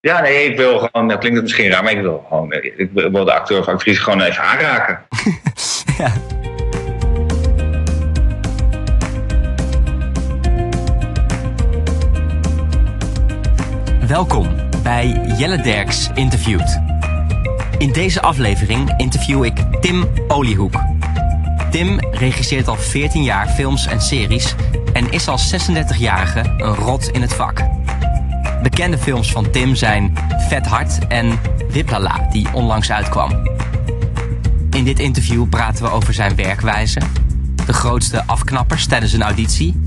Ja, nee, ik wil gewoon, dat klinkt het misschien raar, maar ik wil gewoon, ik wil de acteur of actrice gewoon even aanraken. ja. Welkom bij Jelle Derks Interviewt. In deze aflevering interview ik Tim Oliehoek. Tim regisseert al 14 jaar films en series en is als 36-jarige een rot in het vak. Bekende films van Tim zijn Vet Hart en Wiplala, die onlangs uitkwam. In dit interview praten we over zijn werkwijze, de grootste afknappers tijdens een auditie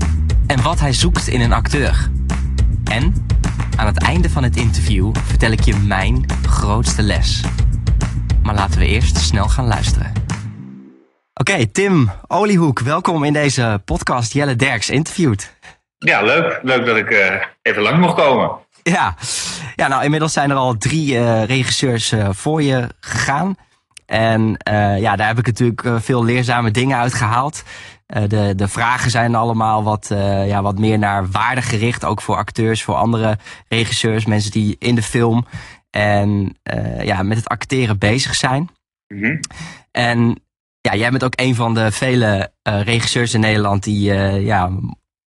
en wat hij zoekt in een acteur. En aan het einde van het interview vertel ik je mijn grootste les. Maar laten we eerst snel gaan luisteren. Oké, Tim Oliehoek, welkom in deze podcast Jelle Derks interviewt. Ja, leuk. Leuk dat ik uh, even lang mocht komen. Ja. ja, nou inmiddels zijn er al drie uh, regisseurs uh, voor je gegaan. En ja, daar heb ik natuurlijk veel leerzame dingen uit gehaald. de, de vragen zijn allemaal wat, ja, wat meer naar waarde gericht. Ook voor acteurs, voor andere regisseurs, mensen die in de film en ja, met het acteren bezig zijn. Mm -hmm. En ja, jij bent ook een van de vele regisseurs in Nederland die ja,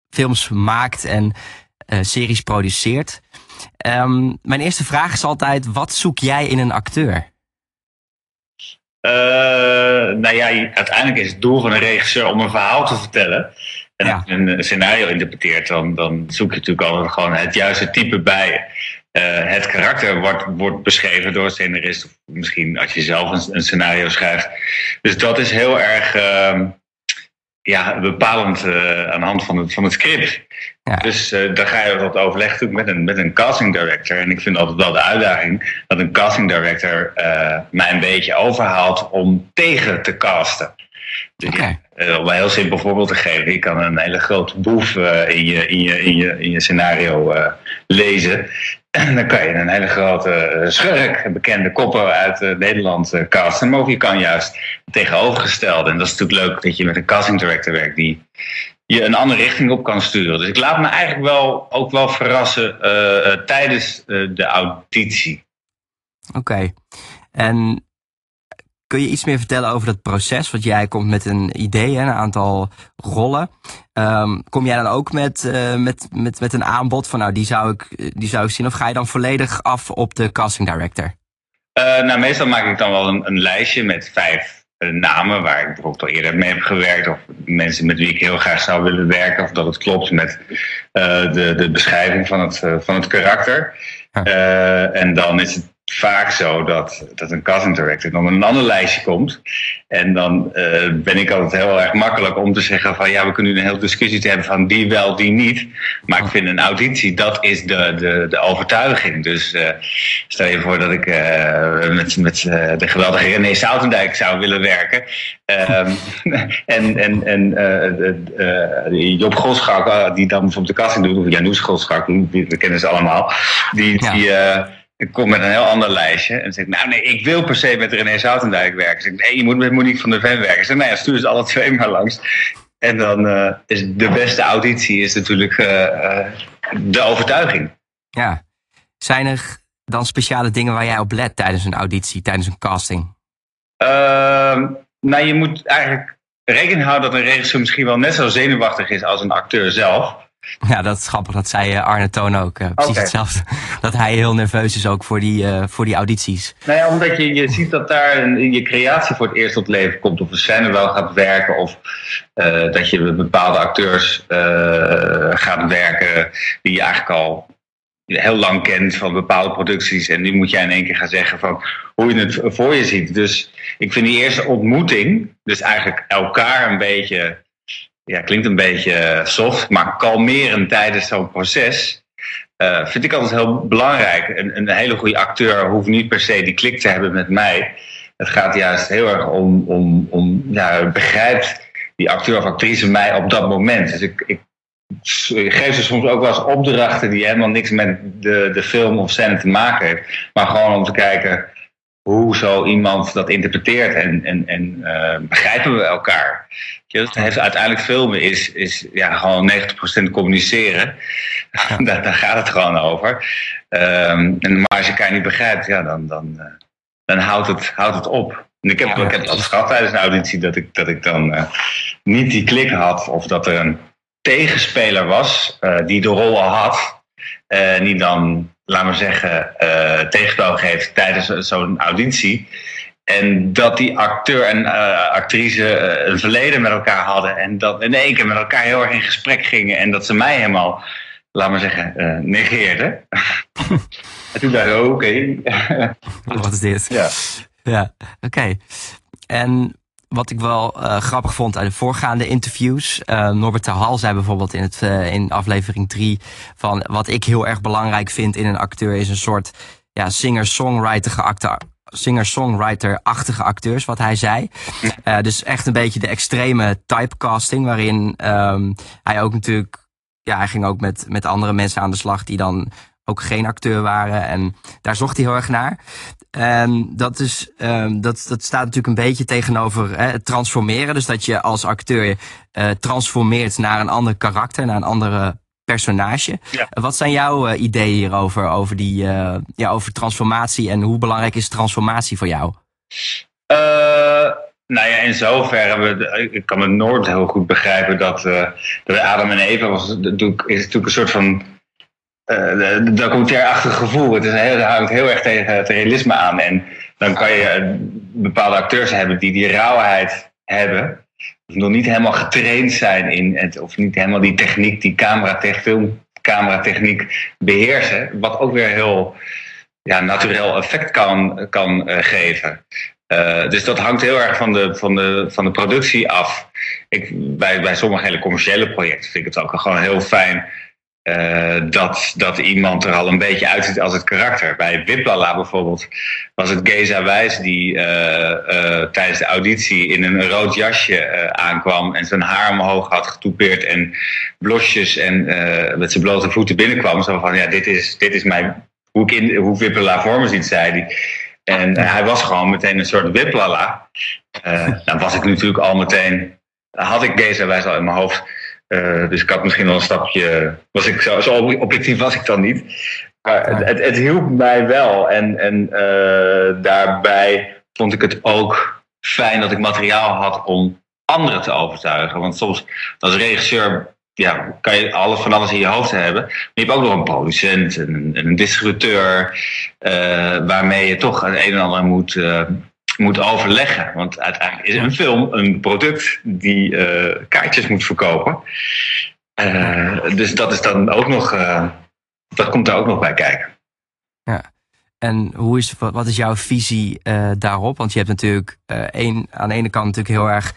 films maakt en series produceert. Um, mijn eerste vraag is altijd: wat zoek jij in een acteur? Uh, nou ja, uiteindelijk is het doel van een regisseur om een verhaal te vertellen. En als je een scenario interpreteert, dan, dan zoek je natuurlijk altijd gewoon het juiste type bij. Uh, het karakter wordt, wordt beschreven door een scenarist. Of misschien als je zelf een, een scenario schrijft. Dus dat is heel erg uh, ja, bepalend uh, aan de hand van het, van het script. Ja. Dus uh, daar ga je wat overleg met een, met een casting director. En ik vind altijd wel de uitdaging dat een casting director uh, mij een beetje overhaalt om tegen te casten. Dus okay. uh, om een heel simpel voorbeeld te geven, je kan een hele grote boef in, je, in, je, in, je, in je scenario lezen. En dan kan je een hele grote schurk, bekende koppen uit Nederland casten. Maar je kan juist tegenovergestelde. En dat is natuurlijk leuk dat je met een casting director werkt die je een andere richting op kan sturen. Dus ik laat me eigenlijk wel ook wel verrassen uh, uh, tijdens uh, de auditie. Oké. Okay. En kun je iets meer vertellen over dat proces? Want jij komt met een idee, een aantal rollen. Um, kom jij dan ook met, met, met, met een aanbod van nou, die zou, ik, die zou ik zien? Of ga je dan volledig af op de casting director? nou, meestal maak ik dan wel een, een lijstje met vijf namen waar ik bijvoorbeeld al eerder mee heb gewerkt, of mensen met wie ik heel graag zou willen werken, of dat het klopt met uh, de, de beschrijving van het, uh, van het karakter. Uh, en dan is het vaak zo dat, dat een casting director dan een ander lijstje komt. En dan uh, ben ik altijd heel erg makkelijk om te zeggen van ja, we kunnen nu een hele discussie te hebben van die wel, die niet. Maar ik vind een auditie, dat is de, de, de overtuiging. Dus uh, stel je voor dat ik uh, met, met de geweldige René Soutendijk zou willen werken. Um, en en, en Job Golschak, die dan bijvoorbeeld de casting doet, of Janoes Golschak, we kennen ze allemaal. Die, die ik kom met een heel ander lijstje. En zeg ik, nou nee, ik wil per se met René Zoutendijk werken. Zeg ik, nee, je moet met Monique van der Ven werken. Ik zeg, nou ja, stuur ze alle twee maar langs. En dan uh, is de beste auditie is natuurlijk uh, uh, de overtuiging. Ja. Zijn er dan speciale dingen waar jij op let tijdens een auditie, tijdens een casting? Ehm, nou, je moet eigenlijk rekening houden dat een regisseur misschien wel net zo zenuwachtig is als een acteur zelf. Ja, dat is grappig. Dat zei eh, Arne Toon ook. Uh, precies okay. hetzelfde. Dat hij heel nerveus is ook voor die, uh, voor die audities. Nou ja, omdat je, je ziet dat daar een, je creatie voor het eerst tot leven komt. Of een scène wel gaat werken. Of uh, dat je met bepaalde acteurs gaat werken. Die je eigenlijk al heel lang kent van bepaalde producties. En nu moet jij in één keer gaan zeggen van hoe je het voor je ziet. Dus ik vind die eerste ontmoeting. Dus eigenlijk elkaar een beetje ja, klinkt een beetje soft, maar kalmeren tijdens zo'n proces. Uh, vind ik altijd heel belangrijk. Een, een hele goede acteur hoeft niet per se die klik te hebben met mij. Het gaat juist heel erg om, om, om ja, begrijpt die acteur of actrice mij op dat moment. Dus ik, ik, geef ze soms ook wel eens opdrachten die helemaal niks met de, de film of scène te maken heeft. Maar gewoon om te kijken, hoe zo iemand dat interpreteert en, en, en begrijpen we elkaar. Het heeft uiteindelijk filmen is, is ja, gewoon 90% communiceren. daar, daar, gaat het gewoon over. Um, en, maar als je elkaar niet begrijpt, ja, dan, dan, dan houdt, het, houdt het op. En ik heb, ik heb gehad tijdens een auditie dat ik, dat ik dan uh, niet die klik had. Of dat er een tegenspeler was uh, die de rol al had. Uh, die dan, laten we zeggen, tegenspel geeft tijdens zo'n auditie. En dat die acteur en actrice een verleden met elkaar hadden. En dat in één keer met elkaar heel erg in gesprek gingen. En dat ze mij helemaal, laten we zeggen, negeerden. en toen dacht ik, oh, oké. Wat is dit? Ja. Ja, oké. En wat ik wel uh, grappig vond uit de voorgaande interviews. Uh, Norbert Hal zei bijvoorbeeld in, het, uh, in aflevering 3 van wat ik heel erg belangrijk vind in een acteur is een soort ja, singer-songwriter singer-songwriter-achtige acteurs, wat hij zei. Uh, dus echt een beetje de extreme typecasting, waarin um, hij ook natuurlijk, ja, hij ging ook met, met andere mensen aan de slag die dan ook geen acteur waren. En daar zocht hij heel erg naar. En dat, is, um, dat, dat staat natuurlijk een beetje tegenover hè, het transformeren. Dus dat je als acteur uh, transformeert naar een ander karakter, naar een andere personage. Ja. Wat zijn jouw uh, ideeën hierover, over, die, uh, ja, over transformatie en hoe belangrijk is transformatie voor jou? nou ja, in zoverre, ik kan het nooit heel goed begrijpen dat, dat Adam en Eva was, is natuurlijk een soort van uh, documentaire-achtig gevoel. Het, is heel, hangt heel erg tegen het realisme aan. En dan kan je eh, bepaalde acteurs hebben die die rauwheid hebben. Of nog niet helemaal getraind zijn in het, of niet helemaal die techniek, die filmcameratechniek beheersen. Wat ook weer heel ja, natuurlijk effect kan, kan uh, geven. Uh, dus dat hangt heel erg van de, van de, van de productie af. Ik, bij, bij sommige hele commerciële projecten vind ik het ook gewoon heel fijn uh, dat, dat iemand er al een beetje uitziet als het karakter. Bij Wiplala bijvoorbeeld was het Geza Wijs die uh, uh, tijdens de auditie in een rood jasje aankwam en zijn haar omhoog had getoupeerd en blosjes en met zijn blote voeten binnenkwam. Zo van ja, dit is, dit is mijn, hoe, ik in, hoe Wiplala voor me ziet, zei hij. En hij was gewoon meteen een soort Wiplala. dan was ik natuurlijk al meteen, had ik Geza Wijs al in mijn hoofd. Uh, dus ik had misschien wel een stapje. Was ik zo, objectief was ik dan niet. Maar het, het, hielp mij wel. En, en uh, daarbij vond ik het ook fijn dat ik materiaal had om anderen te overtuigen. Want soms als regisseur ja, kan je alles van alles in je hoofd hebben. Maar je hebt ook nog een producent en een, distributeur. Uh, waarmee je toch het een en ander moet moet overleggen. Want uiteindelijk is een film een product die uh, kaartjes moet verkopen. Uh, dus dat is dan ook nog, uh, dat komt daar ook nog bij kijken. Ja. En hoe is, wat is jouw visie daarop? Want je hebt natuurlijk een, aan de ene kant natuurlijk heel erg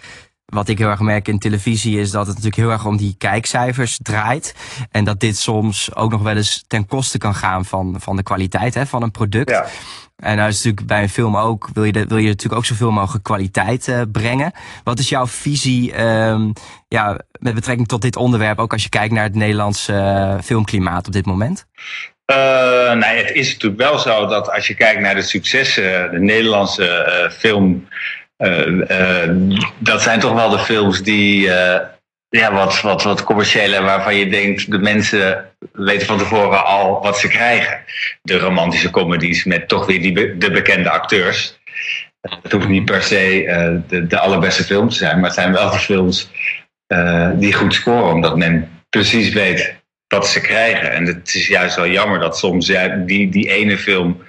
wat ik heel erg merk in televisie is dat het natuurlijk heel erg om die kijkcijfers draait. En dat dit soms ook nog wel eens ten koste kan gaan van, van de kwaliteit hè, van een product. Ja. En nou is natuurlijk bij een film ook, wil je, wil je natuurlijk ook zoveel mogelijk kwaliteit uh, brengen. Wat is jouw visie um, ja, met betrekking tot dit onderwerp, ook als je kijkt naar het Nederlandse uh, filmklimaat op dit moment? Uh, nee, het is natuurlijk wel zo dat als je kijkt naar de successen, de Nederlandse film, dat zijn toch wel de films die ja, wat, wat, wat commerciële waarvan je denkt, de mensen weten van tevoren al wat ze krijgen. De romantische comedies met toch weer die de bekende acteurs. Het hoeft niet per se uh, de, de allerbeste films te zijn, maar het zijn wel films uh, die goed scoren, omdat men precies weet wat ze krijgen. En het is juist wel jammer dat soms ja, die, die ene film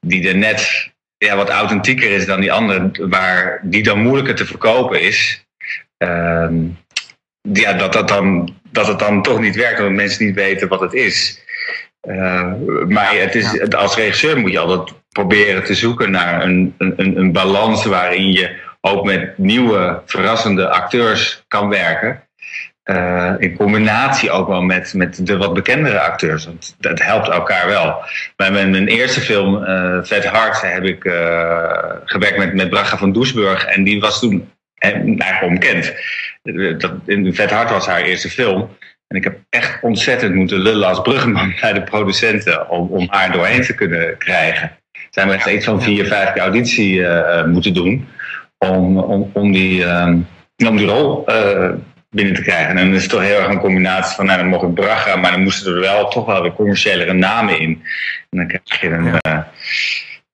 die er net ja, wat authentieker is dan die andere, waar die dan moeilijker te verkopen is. Uh, ja, dat, dat, dan, dat het dan toch niet werkt, omdat mensen niet weten wat het is. Uh, maar het is, als regisseur moet je altijd proberen te zoeken naar een, een, een balans waarin je ook met nieuwe, verrassende acteurs kan werken. Uh, in combinatie ook wel met, met de wat bekendere acteurs. Want dat helpt elkaar wel. Bij mijn, mijn eerste film, uh, Vet Hart, heb ik gewerkt met, met Braga van Doesburg. En die was toen eigenlijk onbekend. Dat, in Vet Hart was haar eerste film. En ik heb echt ontzettend moeten lullen als brugman bij de producenten om, om haar doorheen te kunnen krijgen. zijn we steeds van vier, vijf keer auditie moeten doen om, om, om, die, om die rol binnen te krijgen. En dan is het toch heel erg een combinatie van, nou dan mocht ik Braga, maar dan moesten er wel toch wel weer commerciëlere namen in. En dan krijg je een.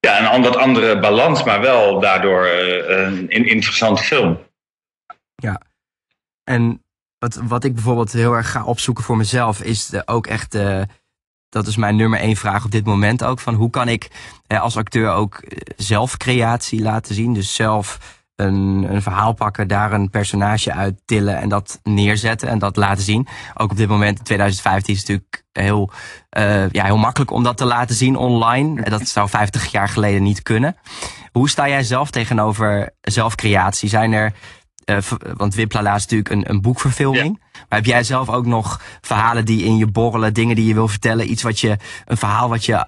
Ja een wat andere balans, maar wel daardoor een, een interessante film. Ja, en wat, wat ik bijvoorbeeld heel erg ga opzoeken voor mezelf, is ook echt, uh, dat is mijn nummer één vraag op dit moment ook, van hoe kan ik uh, als acteur ook eh, zelfcreatie laten zien, dus zelf een, een verhaal pakken, daar een personage uit tillen en dat neerzetten en dat laten zien. Ook op dit moment, in 2015, is het natuurlijk heel, uh, ja, heel makkelijk om dat te laten zien online. Dat zou 50 jaar geleden niet kunnen. Hoe sta jij zelf tegenover zelfcreatie? Zijn er uh, want Wiplala is natuurlijk een, een boekverfilming. Maar heb jij zelf ook nog verhalen die in je borrelen, dingen die je wil vertellen? Iets wat je, een verhaal wat je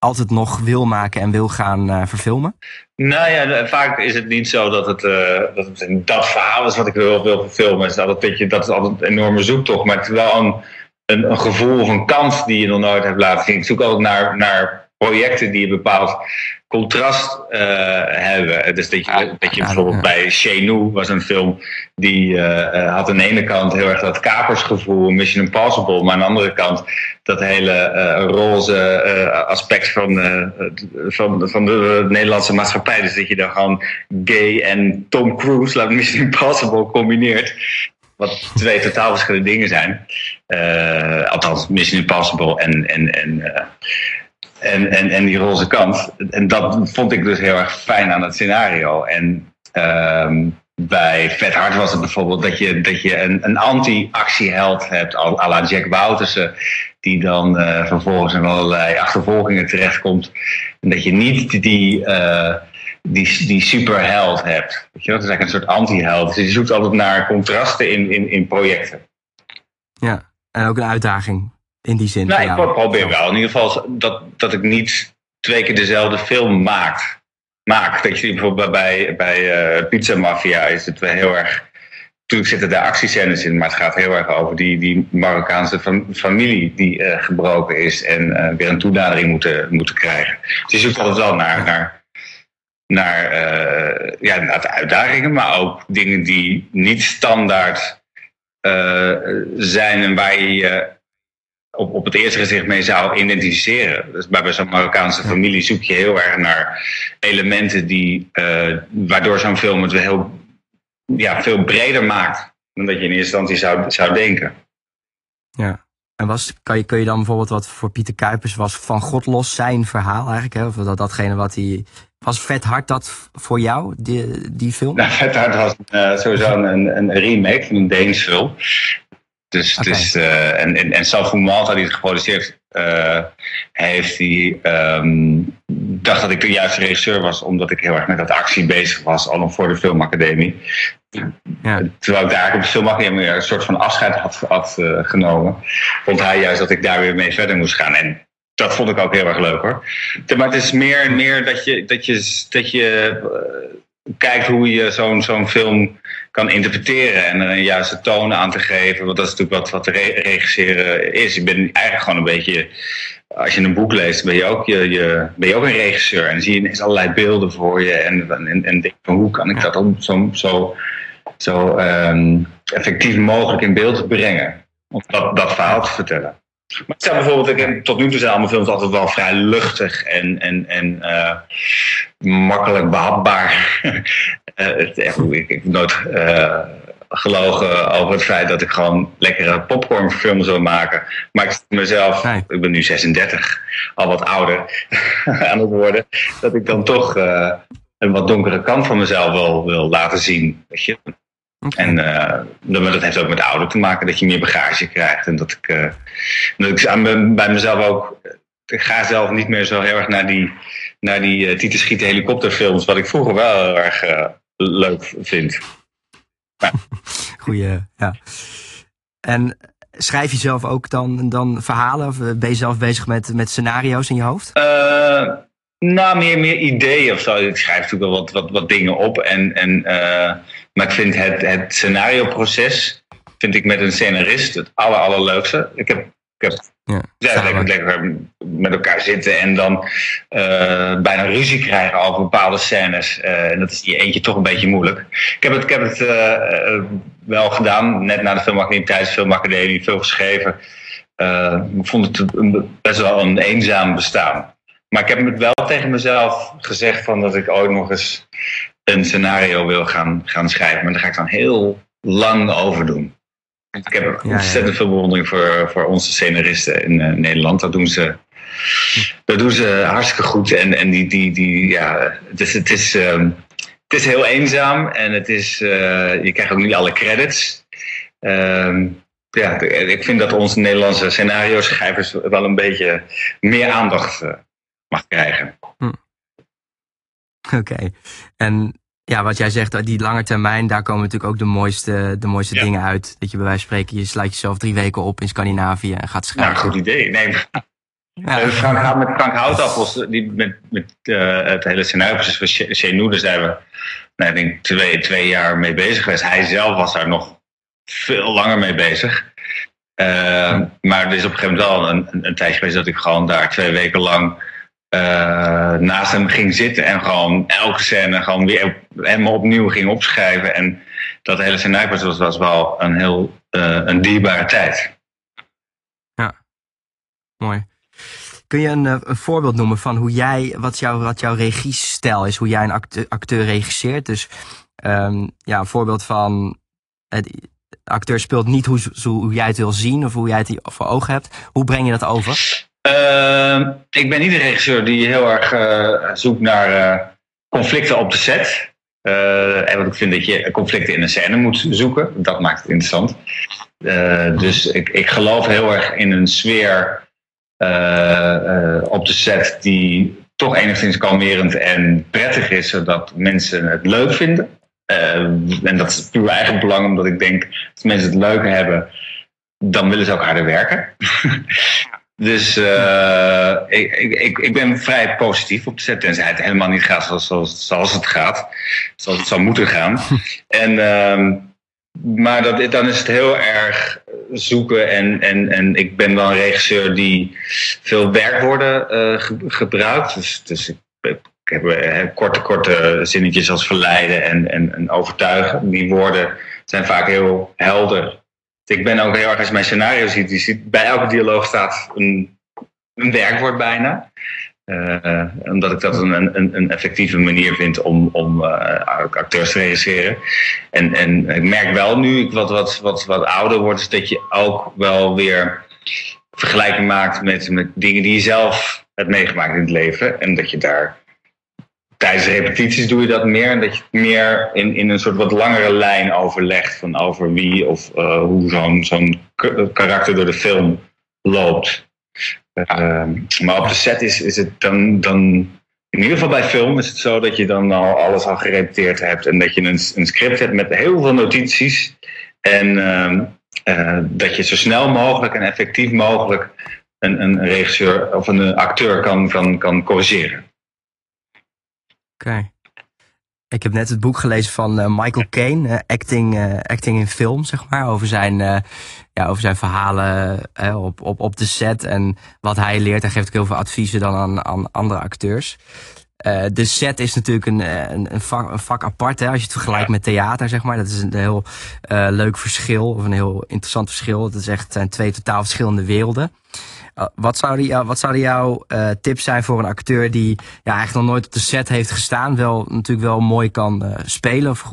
altijd nog wil maken en wil gaan uh, verfilmen? Nou ja, vaak is het niet zo dat het, uh, dat, het dat verhaal is wat ik wil, wil verfilmen. Is dat, je, dat is altijd een enorme zoektocht. Maar het is wel een, een, een gevoel of een kans die je nog nooit hebt laten zien. Ik zoek altijd naar, naar projecten die een bepaald contrast uh, hebben. Dus dat je, dat je bijvoorbeeld bij was een film die uh, had aan de ene kant heel erg dat kapersgevoel, Mission Impossible, maar aan de andere kant dat hele uh, roze aspect van, van, van de Nederlandse maatschappij. Dus dat je dan gewoon gay en Tom Cruise, laat Mission Impossible, combineert. Wat twee totaal verschillende dingen zijn. althans, Mission Impossible en, en, en en, en, en die roze kant. En dat vond ik dus heel erg fijn aan het scenario. En uh, bij Vet Hart was het bijvoorbeeld dat je, dat je een, een anti-actieheld hebt, à la Jack Woutersen, die dan uh, vervolgens in allerlei achtervolgingen terechtkomt. En dat je niet die, uh, die, die superheld hebt. Weet je, dat is eigenlijk een soort anti-held. Dus je zoekt altijd naar contrasten in, in, in projecten. Ja, en ook een uitdaging in die zin? Nou, ik probeer wel. In ieder geval dat, dat ik niet twee keer dezelfde film maak. maak. Dat je bijvoorbeeld bij, bij uh, Pizza Mafia is het wel heel erg. Natuurlijk zitten daar actiescènes in, maar het gaat heel erg over die, die Marokkaanse familie die uh, gebroken is en uh, weer een toenadering moeten, moeten krijgen. Dus je zoekt altijd wel naar, naar, naar, ja, naar de uitdagingen, maar ook dingen die niet standaard zijn en waar je op, op het eerste gezicht mee zou identificeren. Dus bij zo'n Marokkaanse familie zoek je heel erg naar elementen die, uh, waardoor zo'n film het heel, ja, veel breder maakt dan dat je in eerste instantie zou, zou denken. Ja. En was, kan, je, kun je dan bijvoorbeeld wat voor Pieter Kuipers was van God los zijn verhaal eigenlijk? Hè? Of dat, datgene wat hij. Was Vet Hard dat voor jou, die, die film? Nou, Vet Hard was uh, sowieso een, een remake van een Deens film. Dus uh, en, en, en Salvo Malta, die het geproduceerd uh, heeft, die um, dacht dat ik de juiste regisseur was, omdat ik heel erg met dat actie bezig was, al nog voor de filmacademie. Ja. Terwijl ik daar eigenlijk op de filmacademie een soort van afscheid had, had uh, genomen, vond hij juist dat ik daar weer mee verder moest gaan. En dat vond ik ook heel erg leuk hoor. Maar het is meer, meer dat je, dat je, dat je kijkt hoe je zo'n zo'n film kan interpreteren en er een juiste toon aan te geven. Want dat is natuurlijk wat, wat regisseren is. Je bent eigenlijk gewoon een beetje. Als je een boek leest, ben je ook, je, je, ben je ook een regisseur. En dan zie je ineens allerlei beelden voor je. En, en, en denk van hoe kan ik dat dan zo, zo, zo um, effectief mogelijk in beeld brengen. Om dat, dat verhaal te vertellen. Maar bijvoorbeeld, ik, tot nu toe zijn allemaal films altijd wel vrij luchtig en, en, en uh, makkelijk behapbaar. uh, ik, ik heb nooit uh, gelogen over het feit dat ik gewoon lekkere popcornfilms wil maken. Maar ik mezelf, ik ben nu 36, al wat ouder aan het worden, dat ik dan toch een wat donkere kant van mezelf wil, wil laten zien. Weet je? Okay. En uh, dat heeft ook met de ouder te maken, dat je meer bagage krijgt. En dat ik, uh, dat ik aan, bij mezelf ook. Ik ga zelf niet meer zo heel erg naar die, naar die uh, tietenschieten helikopterfilms, wat ik vroeger wel heel erg leuk vind. Ja. Goeie, ja. En schrijf je zelf ook dan, dan verhalen? Of ben je zelf bezig met, met scenario's in je hoofd? nou, meer, meer ideeën of zo. Ik schrijf natuurlijk wel wat, wat, wat dingen op. En, en maar ik vind het, het scenario-proces vind ik met een scenarist het aller, allerleukste. Ik heb Ik heb ja, ja lekker, lekker, met elkaar zitten en dan uh, bijna ruzie krijgen over bepaalde scènes. Uh, en dat is die eentje toch een beetje moeilijk. Ik heb het, ik heb het uh, wel gedaan, net na de filmacademie, tijdens de filmacademie, veel geschreven. ik vond het best wel een eenzaam bestaan. Maar ik heb het wel tegen mezelf gezegd van dat ik ooit nog eens een scenario wil gaan, gaan schrijven. Maar daar ga ik dan heel lang over doen. Ik heb ontzettend veel bewondering voor, voor onze scenaristen in uh, Nederland. Dat doen ze, dat doen ze hartstikke goed. En, en die, die, die, ja, het is, het is, uh, het is heel eenzaam en het is, uh, je krijgt ook niet alle credits. Ehm, ja, ik vind dat onze Nederlandse scenario schrijvers wel een beetje meer aandacht eh, mag krijgen. Hm. Oké. En ja, wat jij zegt, die lange termijn, daar komen natuurlijk ook de mooiste, de mooiste dingen uit. Dat je bij wijze van spreken, je sluit jezelf drie weken op in Scandinavië en gaat schrijven. Nou, goed idee. Nee, ja. Uh, Frank, met Frank Houtappels, die met, met uh, het hele scenario van daar zijn we, nou, ik denk twee, twee jaar mee bezig geweest. Hij zelf was daar nog veel langer mee bezig. Uh, maar er is op een gegeven moment wel een, een, een tijdje geweest dat ik gewoon daar twee weken lang uh, naast hem ging zitten en gewoon elke scène gewoon weer opnieuw ging opschrijven. En dat hele scenario was, was wel een heel uh, een dierbare tijd. Ja, mooi. Kun je een, eh, voorbeeld noemen van hoe jij, wat, jou, wat jouw regiestijl is, hoe jij een acteur, acteur regisseert? Dus um, ja, een voorbeeld van het, acteur speelt niet hoe, hoe jij het wil zien of hoe jij het voor ogen hebt. Hoe breng je dat over? Uh, ik ben niet een regisseur die heel erg uh, zoekt naar uh, conflicten op de set. Uh, en wat ik vind dat je conflicten in een scène moet zoeken. Dat maakt het interessant. dus ik, ik geloof heel erg in een sfeer op de set die toch enigszins kalmerend en prettig is, zodat mensen het leuk vinden. en dat is puur eigen belang, omdat ik denk als mensen het leuk hebben, dan willen ze ook harder werken. Dus uh, ik, ik, ik ben vrij positief op de set. Tenzij het helemaal niet gaat zoals, zoals, zoals het gaat. Zoals het zou moeten gaan. en, uh, maar dat, dan is het heel erg zoeken. En, en, en ik ben wel een regisseur die veel werkwoorden uh, gebruikt. Dus, dus ik, ik heb korte, korte zinnetjes als verleiden en, en, en overtuigen. Die woorden zijn vaak heel helder ik ben ook heel erg, als mijn scenario ziet, je ziet bij elke dialoog staat een, een werkwoord bijna. Uh, omdat ik dat een, een, een, effectieve manier vind om, om uh, acteurs te regisseren. En, en ik merk wel nu ik wat, wat, wat, wat ouder word, is dat je ook wel weer vergelijking maakt met, met dingen die je zelf hebt meegemaakt in het leven. En dat je daar tijdens repetities doe je dat meer. En dat je het meer in, in een soort wat langere lijn overlegt. Van over wie of uh, hoe zo'n zo'n karakter door de film loopt. Uh, maar op de set is, is het dan, dan. In ieder geval bij film is het zo dat je dan al alles al gerepeteerd hebt. En dat je een, een script hebt met heel veel notities. En uh, dat je zo snel mogelijk en effectief mogelijk een, een regisseur of een acteur kan, kan, kan corrigeren. Oké. Ik heb net het boek gelezen van uh, Michael Caine, uh, acting, uh, acting in film, zeg maar. Over zijn, ja, over zijn verhalen op, op, op de set en wat hij leert. Hij geeft ook heel veel adviezen dan aan, aan andere acteurs. de set is natuurlijk een, een, een, vak, een vak apart, hè, als je het vergelijkt met theater, zeg maar. Dat is een heel leuk verschil, of een heel interessant verschil. Het, is echt, het zijn twee totaal verschillende werelden. Eh, wat zouden, wat zouden jouw uh, tips zijn voor een acteur die ja, eigenlijk nog nooit op de set heeft gestaan, wel natuurlijk wel mooi kan uh, spelen of,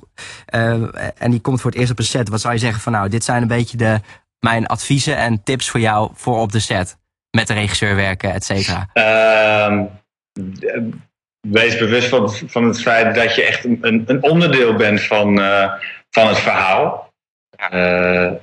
en die komt voor het eerst op een set. Wat zou je zeggen van nou, dit zijn een beetje de, mijn adviezen en tips voor jou voor op de set? Met de regisseur werken, et cetera. Ehm, wees bewust van, van het feit dat je echt een, een onderdeel bent van, van het verhaal.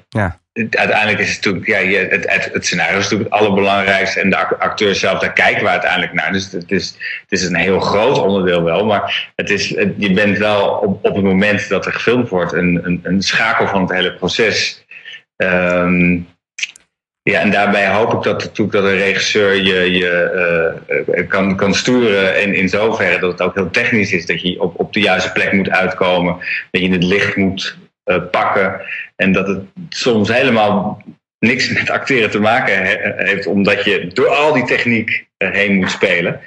ja uiteindelijk is het natuurlijk, ja, het, het, het, scenario is natuurlijk het allerbelangrijkste en de acteur zelf, daar kijken we uiteindelijk naar. Dus het is, het is een heel groot onderdeel wel, maar het is, je bent wel op, op het moment dat er gefilmd wordt een, een, een schakel van het hele proces. Um, ja, en daarbij hoop ik dat, natuurlijk dat een regisseur je, je uh, kan, kan sturen in, in zoverre dat het ook heel technisch is, dat je op, op de juiste plek moet uitkomen, dat je het licht moet pakken. En dat het soms helemaal niks met acteren te maken heeft, omdat je door al die techniek heen moet spelen.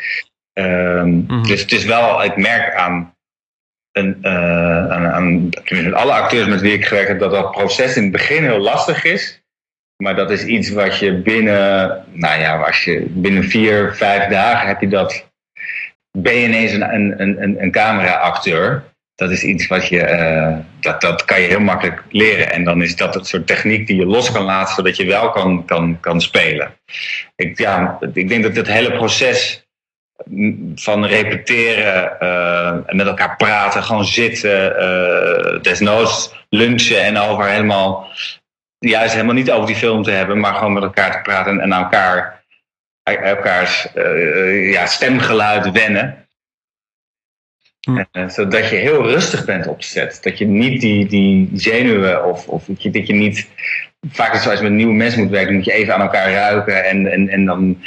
Ehm, mhm. Dus het is wel, ik merk aan, een, uh, aan, aan alle acteurs met wie ik gewerkt heb, dat dat proces in het begin heel lastig is. Maar dat is iets wat je binnen, nou ja, als je binnen vier, vijf dagen heb je dat, ben je ineens een, een, een, een camera-acteur. Dat is iets wat je, uh, dat, dat kan je heel makkelijk leren. En dan is dat het soort techniek die je los kan laten, zodat je wel kan, kan, kan spelen. Ik, ja, ik denk dat het hele proces van repeteren uh, met elkaar praten, gewoon zitten, uh, desnoods lunchen en over helemaal, juist helemaal niet over die film te hebben, maar gewoon met elkaar te praten en aan elkaar, elkaars ja, stemgeluid wennen. Hm. zodat je heel rustig bent op set. Dat je niet die, die zenuwen of, of dat, je, dat je niet. Vaak is zoals je met nieuwe mensen moet werken, moet je even aan elkaar ruiken en, en, en dan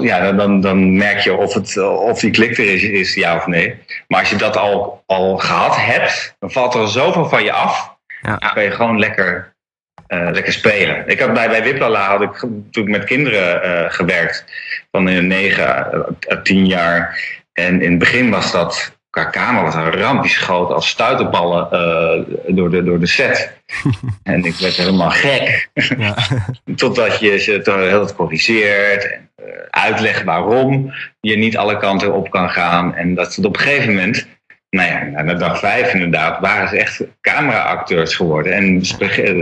ja, dan, dan merk je of, het, of die klik er is, is, ja of nee. Maar als je dat al, al gehad hebt, dan valt er zoveel van je af. Ja. Dan kan je gewoon lekker, uh, lekker spelen. Ik had bij, bij Wiplala had ik toen met kinderen uh, gewerkt. Van in 9 à 10 jaar. En in het begin was dat qua kamer was een ramp. Die schoot als stuiterballen uh, door, de, door de set. en ik werd helemaal gek. Ja. Totdat je ze heel het corrigeert. En uh, uitlegt waarom je niet alle kanten op kan gaan. En dat ze op een gegeven moment... Nou ja, na dag vijf inderdaad, waren ze echt camera-acteurs geworden. En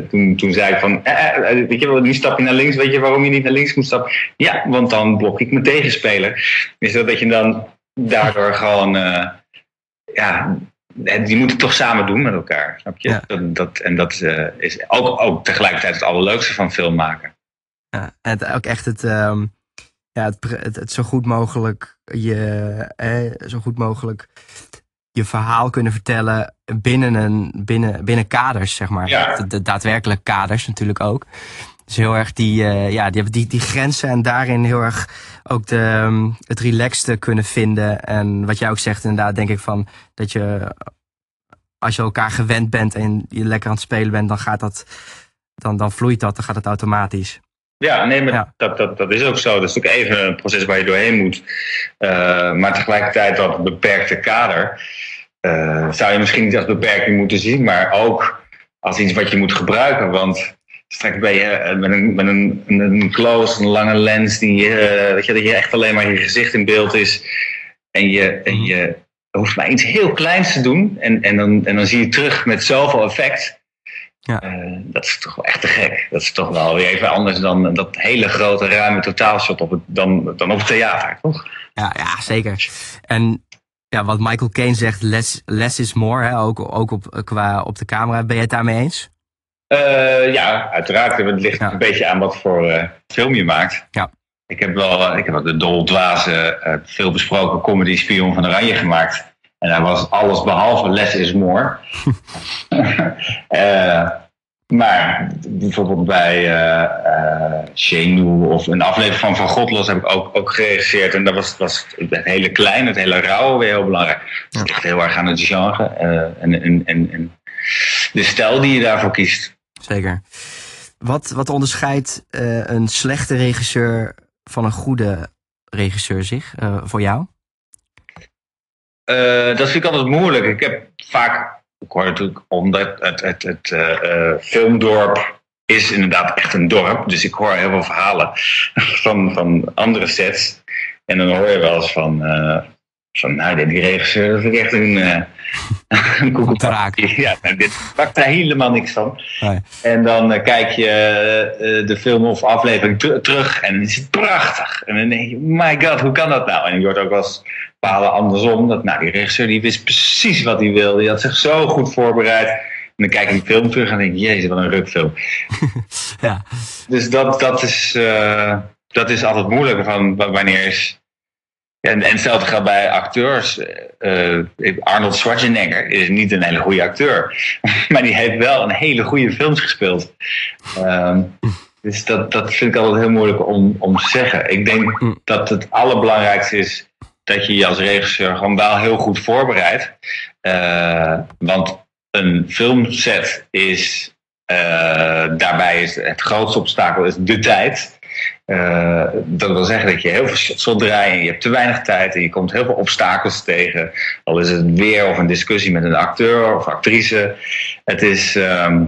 toen, toen zei ik van, eh, eh, weet je wel, nu stap je naar links, weet je waarom je niet naar links moet stappen? Ja, want dan blok ik mijn tegenspeler. Is dat dat je dan daardoor gewoon ja, die moeten het toch samen doen met elkaar. Snap je? Dat, dat, en dat uh, is ook, ook tegelijkertijd het allerleukste van film maken. Ja, en het, ook echt het, um, ja, het, het, zo goed mogelijk je, eh, zo goed mogelijk je verhaal kunnen vertellen binnen, een, binnen, binnen kaders, zeg maar. Ja. De, de daadwerkelijke kaders natuurlijk ook. Dus heel erg die, uh, ja, die, die, die grenzen en daarin heel erg ook de, um, het relaxte kunnen vinden. En wat jij ook zegt, inderdaad, denk ik van dat je als je elkaar gewend bent en je lekker aan het spelen bent, dan gaat dat, dan, dan vloeit dat, dan gaat het automatisch. Ja, nee, maar Dat, dat, dat is ook zo. Dat is ook even een proces waar je doorheen moet. Uh, maar tegelijkertijd dat beperkte kader. Uh, zou je misschien niet als beperking moeten zien, maar ook als iets wat je moet gebruiken. Want straks ben je eh, met een, met een, een close, een lange lens, die, uh, weet je, dat je echt alleen maar je gezicht in beeld is. En je, en mhm. je hoeft maar iets heel kleins te doen. En, en, dan, en dan zie je terug met zoveel effect. Ja. Uh, dat is toch wel echt te gek. Dat is toch wel weer even anders dan dat hele grote ruime totaalshot op het, dan, dan op het theater, toch? Ja, ja zeker. En ja, wat Michael Caine zegt, less, less is more, hè? Ook, ook op, qua op de camera. Ben je het daarmee eens? Uh, ja, uiteraard. Het ligt een beetje aan wat voor uh, film je maakt. Ja. Ik heb wel, ik heb wel de doldwaze, uh, veel besproken comedy Spion van Oranje gemaakt. En daar was alles behalve less is more. maar bijvoorbeeld bij uh, of een aflevering van Van Godlos heb ik ook, ook geregisseerd. En dat was, was het hele kleine, het hele rauwe weer heel belangrijk. Het ligt heel erg aan het genre en, en, en, en de stijl die je daarvoor kiest. Zeker. Wat, wat onderscheidt uh, een slechte regisseur van een goede regisseur zich uh, voor jou? Uh, dat vind ik altijd moeilijk. Ik heb vaak, ik hoor natuurlijk omdat het, het, het filmdorp is inderdaad echt een dorp. Dus ik hoor heel veel verhalen van, van andere sets. En dan hoor je wel eens van, van nou, die regisseur, dat vind ik echt een, uh, een koekenpak. Ja, nou, dit pakt daar helemaal niks van. Nee. En dan uh, kijk je uh, de film of aflevering terug en dan is het prachtig. En dan denk je, my god, hoe kan dat nou? En je hoort ook wel eens palen andersom. Dat, nou, die regisseur die wist precies wat hij wilde. Die had zich zo goed voorbereid. En dan kijk ik die film terug en denk ik, jezus, wat een rukfilm. ja. Dus dat, dat, is, dat is altijd moeilijk. Van wanneer is en, en hetzelfde geldt bij acteurs. Uh, Arnold Schwarzenegger is niet een hele goede acteur. maar die heeft wel een hele goede films gespeeld. Um, dus dat, dat vind ik altijd heel moeilijk om, om te zeggen. Ik denk dat het allerbelangrijkste is dat je je als regisseur gewoon wel heel goed voorbereidt. Uh, want een filmset is daarbij is het grootste obstakel is de tijd. Dat wil zeggen dat je heel veel zult draaien en je hebt te weinig tijd en je komt heel veel obstakels tegen. Al is het weer of een discussie met een acteur of actrice. Het is. Ehm,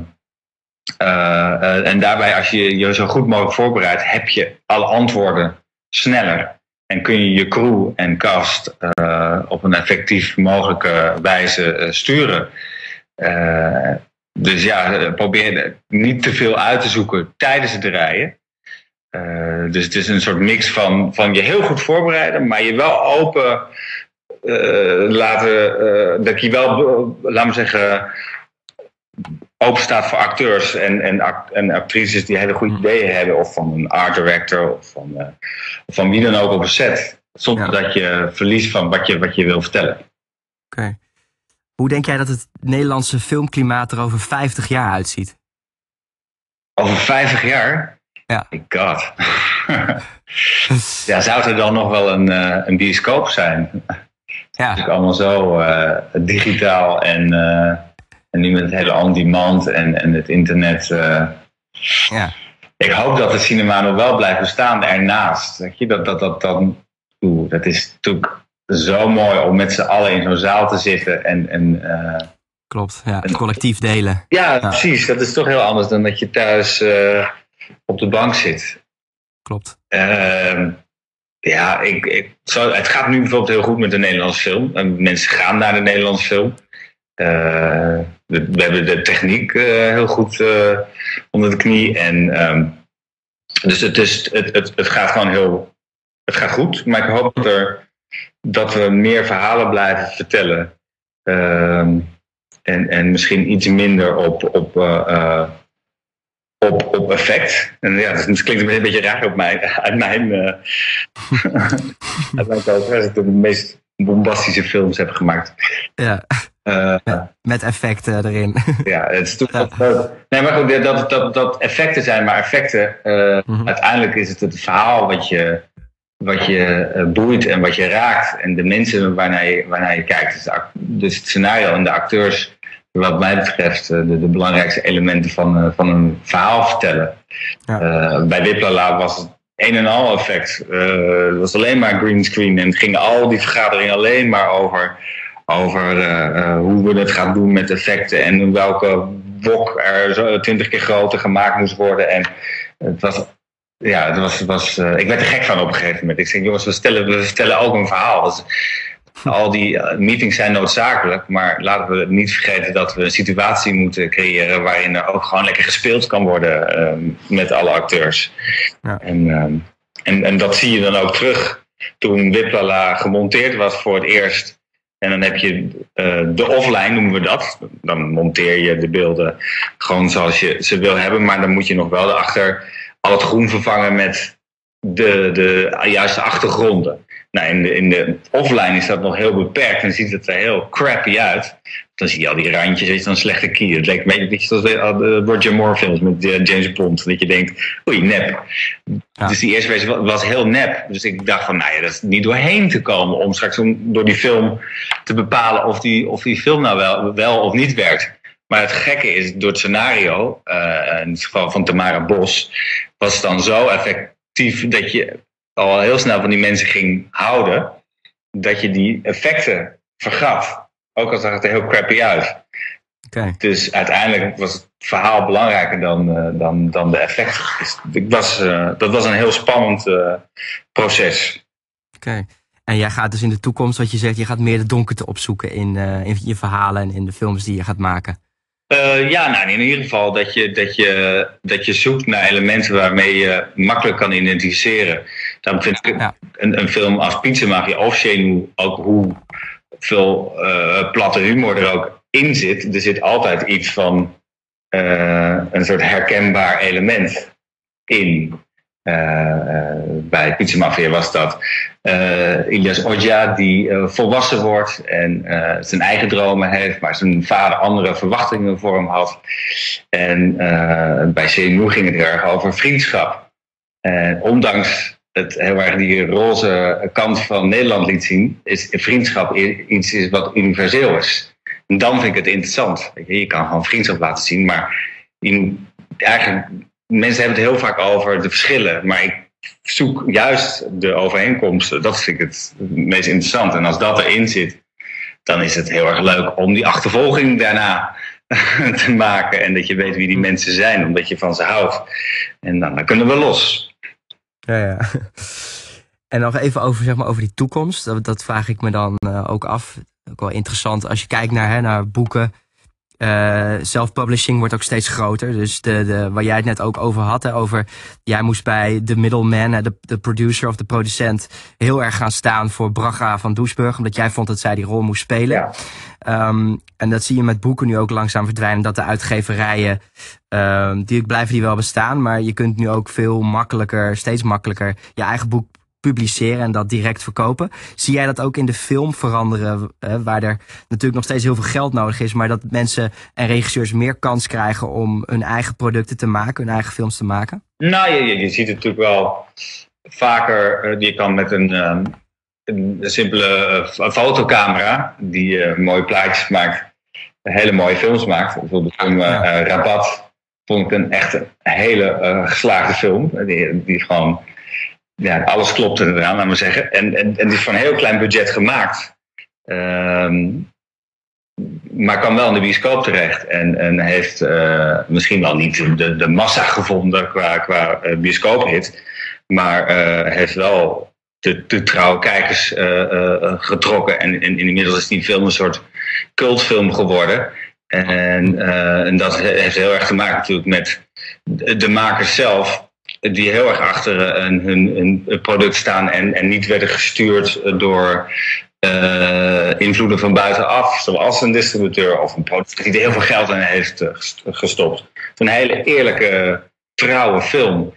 en daarbij, als je je zo goed mogelijk voorbereidt, heb je alle antwoorden sneller. En kun je je crew en cast op een effectief mogelijke wijze sturen. Dus ja, probeer niet te veel uit te zoeken tijdens het rijden. Dus het is een soort mix van, van je heel goed voorbereiden, maar je wel open laten. dat je wel, laten we zeggen, open staat voor acteurs en, en, en actrices die hele goede hmm. ideeën hebben, of van een art director, of van, uh, van wie dan ook op een set. Zonder dat je verliest van wat je, wat je wil vertellen. Oké. Hoe denk jij dat het Nederlandse filmklimaat er over 50 jaar uitziet? Over 50 jaar? Ja. God. ja, zou er dan nog wel een, uh, een bioscoop zijn? Ja. Het is allemaal zo uh, digitaal en en nu met het hele on-demand en, en het internet. Uh, ja. Ik hoop dat de cinema nog wel blijft bestaan ernaast. Weet je? Dat, dat, dat, dat, dat is natuurlijk zo mooi om met z'n allen in zo'n zaal te zitten. En, en, Klopt, ja, het collectief delen. Ja, precies. Dat is toch heel anders dan dat je thuis op de bank zit. Klopt. Ehm, ja, ik, ik, het gaat nu bijvoorbeeld heel goed met de Nederlandse film. En mensen gaan naar de Nederlandse film. Uh, we hebben de techniek uh, heel goed uh, onder de knie. En, um, dus het, is, het, het, het gaat gewoon heel. Het gaat goed. Maar ik hoop dat, er, dat we meer verhalen blijven vertellen. Uh, en, en misschien iets minder op, op, op, op effect. En ja, dat klinkt een beetje raar op mij, uit mijn, uit mijn kant. Als ik de meest bombastische films heb gemaakt. Ja. Uh, met, effecten erin. Ja, het is toch ja. Nee, maar goed, dat, dat, dat effecten zijn maar effecten. Uh, mm-hmm. Uiteindelijk is het het verhaal wat je, wat je uh, boeit en wat je raakt. En de mensen waarnaar je, waarnaar je kijkt. Dus, dus het scenario en de acteurs, wat mij betreft, de, de belangrijkste elementen van, van een verhaal vertellen. Ja. bij Wiplala was het een en al effect. het was alleen maar greenscreen en het ging al die vergaderingen alleen maar over over hoe we het gaan doen met effecten en welke wok er zo twintig keer groter gemaakt moest worden. En het was, ja, het was, was uh, ik werd er gek van op een gegeven moment. Ik zei, jongens, we stellen, we stellen ook een verhaal. Dus, al die meetings zijn noodzakelijk, maar laten we niet vergeten dat we een situatie moeten creëren waarin er ook gewoon lekker gespeeld kan worden ehm, met alle acteurs. Ja. En, ehm, en, en dat zie je dan ook terug toen Wiplala gemonteerd was voor het eerst en dan heb je uh, de offline, noemen we dat. Dan monteer je de beelden gewoon zoals je ze wil hebben. Maar dan moet je nog wel erachter al het groen vervangen met de, de juiste achtergronden. Nou, in de, in de offline is dat nog heel beperkt en ziet het er heel crappy uit. Dan zie je al die randjes, weet je, dan slechte kier. Het lijkt een beetje zoals de Roger Moore films met eh, James Bond. Dat je denkt, oei, nep. Dus die eerste versie was heel nep. Dus ik dacht van, nou ja, dat is niet doorheen te komen om straks door die film te bepalen of die, of die film nou wel, wel of niet werkt. Maar het gekke is, door het scenario, uh, in het geval van Tamara Bos, was het dan zo effectief dat je al heel snel van die mensen ging houden, dat je die effecten vergat. Ook al zag het er heel crappy uit. Okay. Dus uiteindelijk was het verhaal belangrijker dan, uh, dan, dan de effecten. Dus ik was, uh, dat was een heel spannend uh, proces. Oké. En jij gaat dus in de toekomst, wat je zegt, je gaat meer de donkerte opzoeken in, in je verhalen en in de films die je gaat maken. Uh, ja, nou, in ieder geval dat je, dat, je, dat je zoekt naar elementen waarmee je makkelijk kan identificeren. Dan vind ik een, een film als Pizza Magie of Shenu ook hoe veel uh, platte humor er ook in zit. Er zit altijd iets van uh, een soort herkenbaar element in. Uh, bij Pizza Mafia was dat uh, Ilias Odja, die volwassen wordt en zijn eigen dromen heeft, maar zijn vader andere verwachtingen voor hem had. En bij CNU ging het erg over vriendschap. En ondanks het heel erg die roze kant van Nederland liet zien, is vriendschap iets wat universeel is. En dan vind ik het interessant. Je kan gewoon vriendschap laten zien, maar je, eigenlijk, mensen hebben het heel vaak over de verschillen, maar ik zoek juist de overeenkomsten. Dat vind ik het meest interessant. En als dat erin zit, dan is het heel erg leuk om die achtervolging daarna te maken. En dat je weet wie die mensen zijn, omdat je van ze houdt. En dan, dan kunnen we los. Ja, ja. En nog even over, zeg maar, over die toekomst. Dat, dat vraag ik me dan uh, ook af. Ook wel interessant als je kijkt naar, hè, naar boeken. Uh, self-publishing wordt ook steeds groter. Dus de, de, waar jij het net ook over had, hè, over jij moest bij de middleman, de, de producer of de producent, heel erg gaan staan voor Braga van Doesburg, omdat jij vond dat zij die rol moest spelen. Ja. Um, en dat zie je met boeken nu ook langzaam verdwijnen, dat de uitgeverijen, um, die blijven die wel bestaan, maar je kunt nu ook veel makkelijker, steeds makkelijker, je eigen boek publiceren en dat direct verkopen. Zie jij dat ook in de film veranderen, waar er natuurlijk nog steeds heel veel geld nodig is, maar dat mensen en regisseurs meer kans krijgen om hun eigen producten te maken, hun eigen films te maken? Nou, je, je ziet het natuurlijk wel vaker. Uh, je kan met een, um, een simpele fotocamera, die mooie plaatjes maakt, hele mooie films maakt. Bijvoorbeeld de film ja. Rabat vond ik een echt een hele geslaagde film. Die, die gewoon ja, alles klopte eraan, laten we zeggen. En, en, en die is voor een heel klein budget gemaakt. Um, maar kwam wel in de bioscoop terecht. En, en heeft uh, misschien wel niet de, de massa gevonden qua, qua uh, bioscoophit. Maar uh, heeft wel de, de trouwe kijkers getrokken. En, en, inmiddels is die film een soort cultfilm geworden. En, en dat heeft heel erg te maken natuurlijk met de makers zelf die heel erg achter eh, hun, hun, hun product staan en, en niet werden gestuurd door uh, invloeden van buitenaf, zoals een distributeur of een producent die er heel veel geld in heeft gestopt. Een hele eerlijke, trouwe film.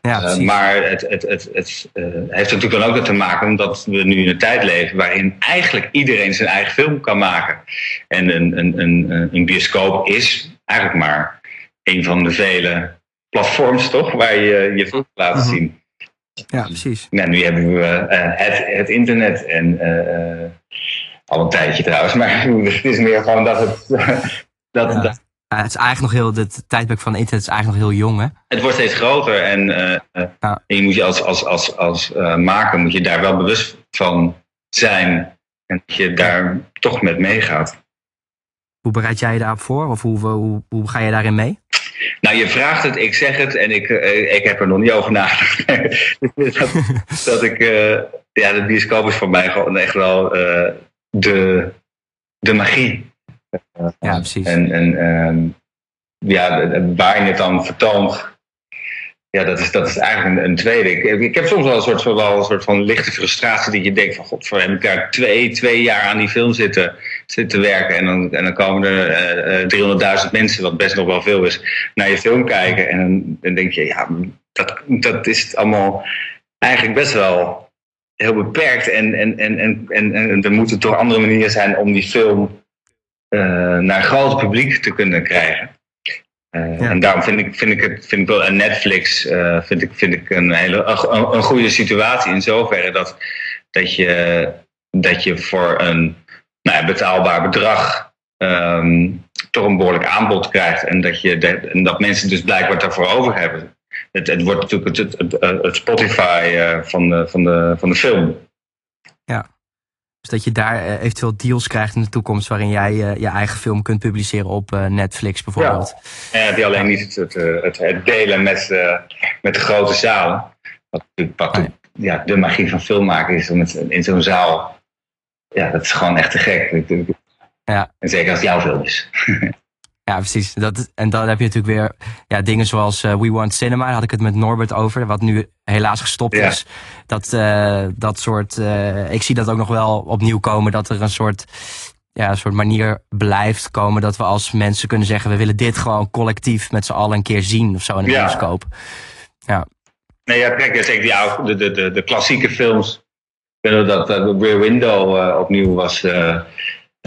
Ja, uh, maar het, het, het, het heeft natuurlijk dan ook te maken omdat we nu in een tijd leven waarin eigenlijk iedereen zijn eigen film kan maken. En een, een, een, een bioscoop is eigenlijk maar een van de vele platforms, toch? Waar je je film laten uh zien. Ja, precies. Nou, nu hebben we uh, het, het internet en uh, al een tijdje trouwens, maar het is meer gewoon dat het. dat, ja. dat, ja, het is eigenlijk nog heel, het tijdperk van internet is eigenlijk nog heel jong, hè? Het wordt steeds groter en, ja. en je moet je als, als, als, als maker moet je daar wel bewust van zijn en dat je daar toch met meegaat. Hoe bereid jij je daarop voor? Of hoe, hoe, hoe ga je daarin mee? Nou, je vraagt het, ik zeg het en ik, uh, ik heb er nog niet over nagedacht. dat, dat, ik, uh, ja, de bioscoop is voor mij gewoon echt wel uh, de, de magie. ja, precies. En, en ehm, ja, waar je het dan vertoont, ja, dat is, dat is eigenlijk een, een tweede. Ik, ik, heb soms wel een soort, wel een soort van lichte frustratie dat je denkt van god, voor heb ik daar twee, twee jaar aan die film zitten, zitten werken en dan, en dan komen er uh, 300.000 mensen, wat best nog wel veel is, naar je film kijken en dan, dan denk je, ja, dat, dat is allemaal eigenlijk best wel heel beperkt en, en, en, en, en, er moeten toch andere manieren zijn om die film uh, naar een groot publiek te kunnen krijgen. Uh, ja. En daarom vind ik, vind ik het vind ik wel een Netflix uh, vind ik, vind ik een hele een, een, goede situatie in zoverre dat, dat, je, dat je voor een nou, betaalbaar bedrag um, toch een behoorlijk aanbod krijgt en dat, je en dat mensen dus blijkbaar daarvoor over hebben. Het, het wordt natuurlijk het, het, het Spotify uh, van, de, van, de, van de film. Ja. Dus dat je daar uh, eventueel deals krijgt in de toekomst waarin jij uh, je eigen film kunt publiceren op uh, Netflix bijvoorbeeld. Ja, en heb je alleen niet het, het, het delen met, met de grote zalen. Wat natuurlijk ja, de magie van film maken is om het in zo'n zaal. Ja, dat is gewoon echt te gek. Ja. En zeker als het jouw film is. Ja, precies. Dat, en dan heb je natuurlijk weer ja, dingen zoals uh, We Want Cinema. Daar had ik het met Norbert over. Wat nu helaas gestopt is. Dat, uh, dat soort. Uh, ik zie dat ook nog wel opnieuw komen. Dat er een soort. Ja, een soort manier blijft komen. Dat we als mensen kunnen zeggen. We willen dit gewoon collectief met z'n allen een keer zien. Of zo in de ja. bioscoop. Ja. Nee, ja, kijk, zeker ja, de, de, de, de klassieke films. Dat uh, Rear Window opnieuw was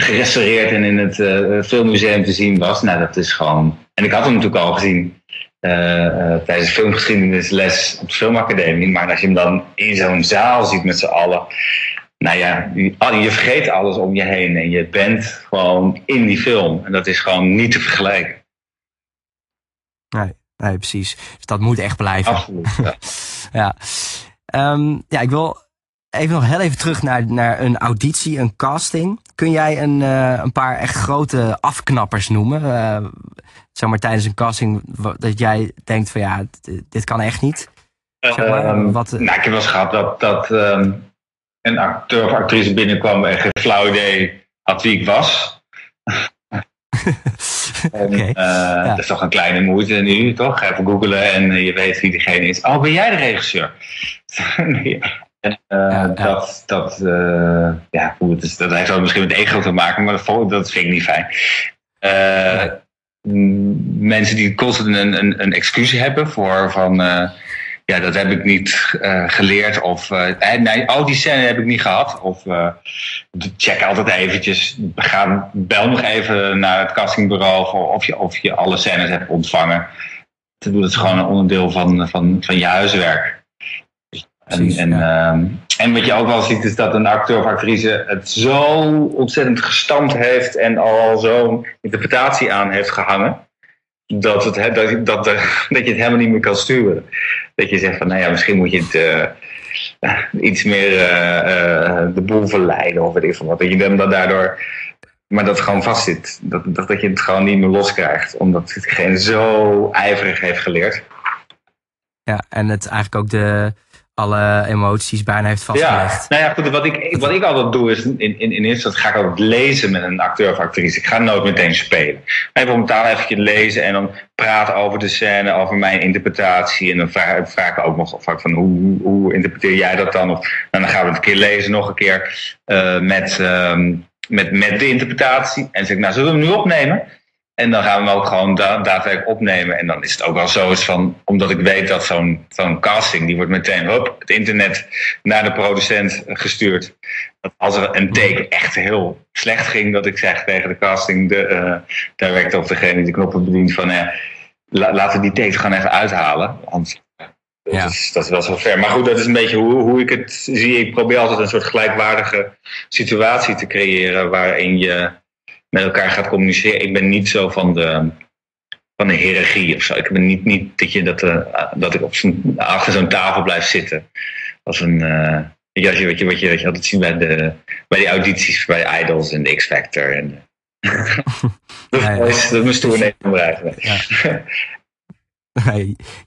gerestaureerd en in het uh, filmmuseum te zien was. Nou, dat is gewoon. En ik had hem natuurlijk al gezien uh, uh, tijdens de filmgeschiedenisles op de filmacademie. Maar als je hem dan in zo'n zaal ziet met z'n allen. Nou ja, je, je vergeet alles om je heen en je bent gewoon in die film. En dat is gewoon niet te vergelijken. Nee, nee, precies. Dus dat moet echt blijven. Absoluut. Ja. ja. Ehm, ja, ik wil even nog heel even terug naar, naar een auditie, een casting. Kun jij een, uh, een paar echt grote afknappers noemen? Uh, zeg maar tijdens een casting dat jij denkt van ja, dit kan echt niet. Zeg maar, um, wat, nou, ik heb wel eens gehad dat, dat um, een acteur of actrice binnenkwam en geen flauw idee had wie ik was. en, okay. uh, ja. Dat is toch een kleine moeite nu, toch? Even googlen en je weet wie diegene is. Oh, ben jij de regisseur? nee. En, uh, ja, dat, dat, uh, ja, goed, dus dat heeft ook misschien met ego te maken, maar dat, dat vind ik niet fijn. Uh, mensen die constant een, een, een excuus hebben voor van, ja, dat heb ik niet geleerd. Of nee, al die scènes heb ik niet gehad. Of check altijd eventjes. Ga, bel nog even naar het castingbureau of je, of je alle scènes hebt ontvangen. Dat is gewoon een onderdeel van, van, van je huiswerk. En, en, ja. uh, en wat je ook wel ziet is dat een acteur of actrice het zo ontzettend gestampt heeft en al zo'n interpretatie aan heeft gehangen. Dat, het, dat, dat, dat, dat je het helemaal niet meer kan sturen. Dat je zegt van nou ja, misschien moet je het uh, iets meer uh, de boel verleiden of weet ik van wat. Dat je hem dan daardoor. Maar dat het gewoon vastzit. Dat, dat, dat je het gewoon niet meer loskrijgt. Omdat hetgeen zo ijverig heeft geleerd. Ja, en het eigenlijk ook de, alle emoties bijna heeft vastgelegd. Ja, nou ja, goed, wat ik, wat ik altijd doe is, in, in, in eerste instantie ga ik altijd lezen met een acteur of actrice. Ik ga nooit meteen spelen. Even om taal even lezen en dan praten over de scène, over mijn interpretatie. En dan vraag, vraag ik ook nog vaak van hoe, hoe interpreteer jij dat dan? Of, nou, dan gaan we het een keer lezen, nog een keer uh, met, uh, met, met de interpretatie. En dan zeg ik, nou zullen we hem nu opnemen? En dan gaan we hem ook gewoon da daadwerkelijk opnemen. En dan is het ook wel zo eens van, omdat ik weet dat zo'n zo'n casting, die wordt meteen hop, het internet naar de producent gestuurd. Dat als er een take echt heel slecht ging, dat ik zeg tegen de casting, de uh, director of degene die de knoppen bedient, van la laten we die take gewoon even uithalen. Want ja. dat, is, dat is wel zo ver. Maar goed, dat is een beetje hoe, hoe ik het zie. Ik probeer altijd een soort gelijkwaardige situatie te creëren waarin je met elkaar gaat communiceren. Ik ben niet zo van de, van de hiërarchie of zo. Ik ben niet, niet dat, je, dat, uh, dat ik op achter zo'n tafel blijf zitten. Als een, uh, weet je, wat, je, wat, je, wat je altijd ziet bij, de, bij die audities bij Idols en de X-Factor. En, dat, ja, ja. is, dat is mijn. Ja.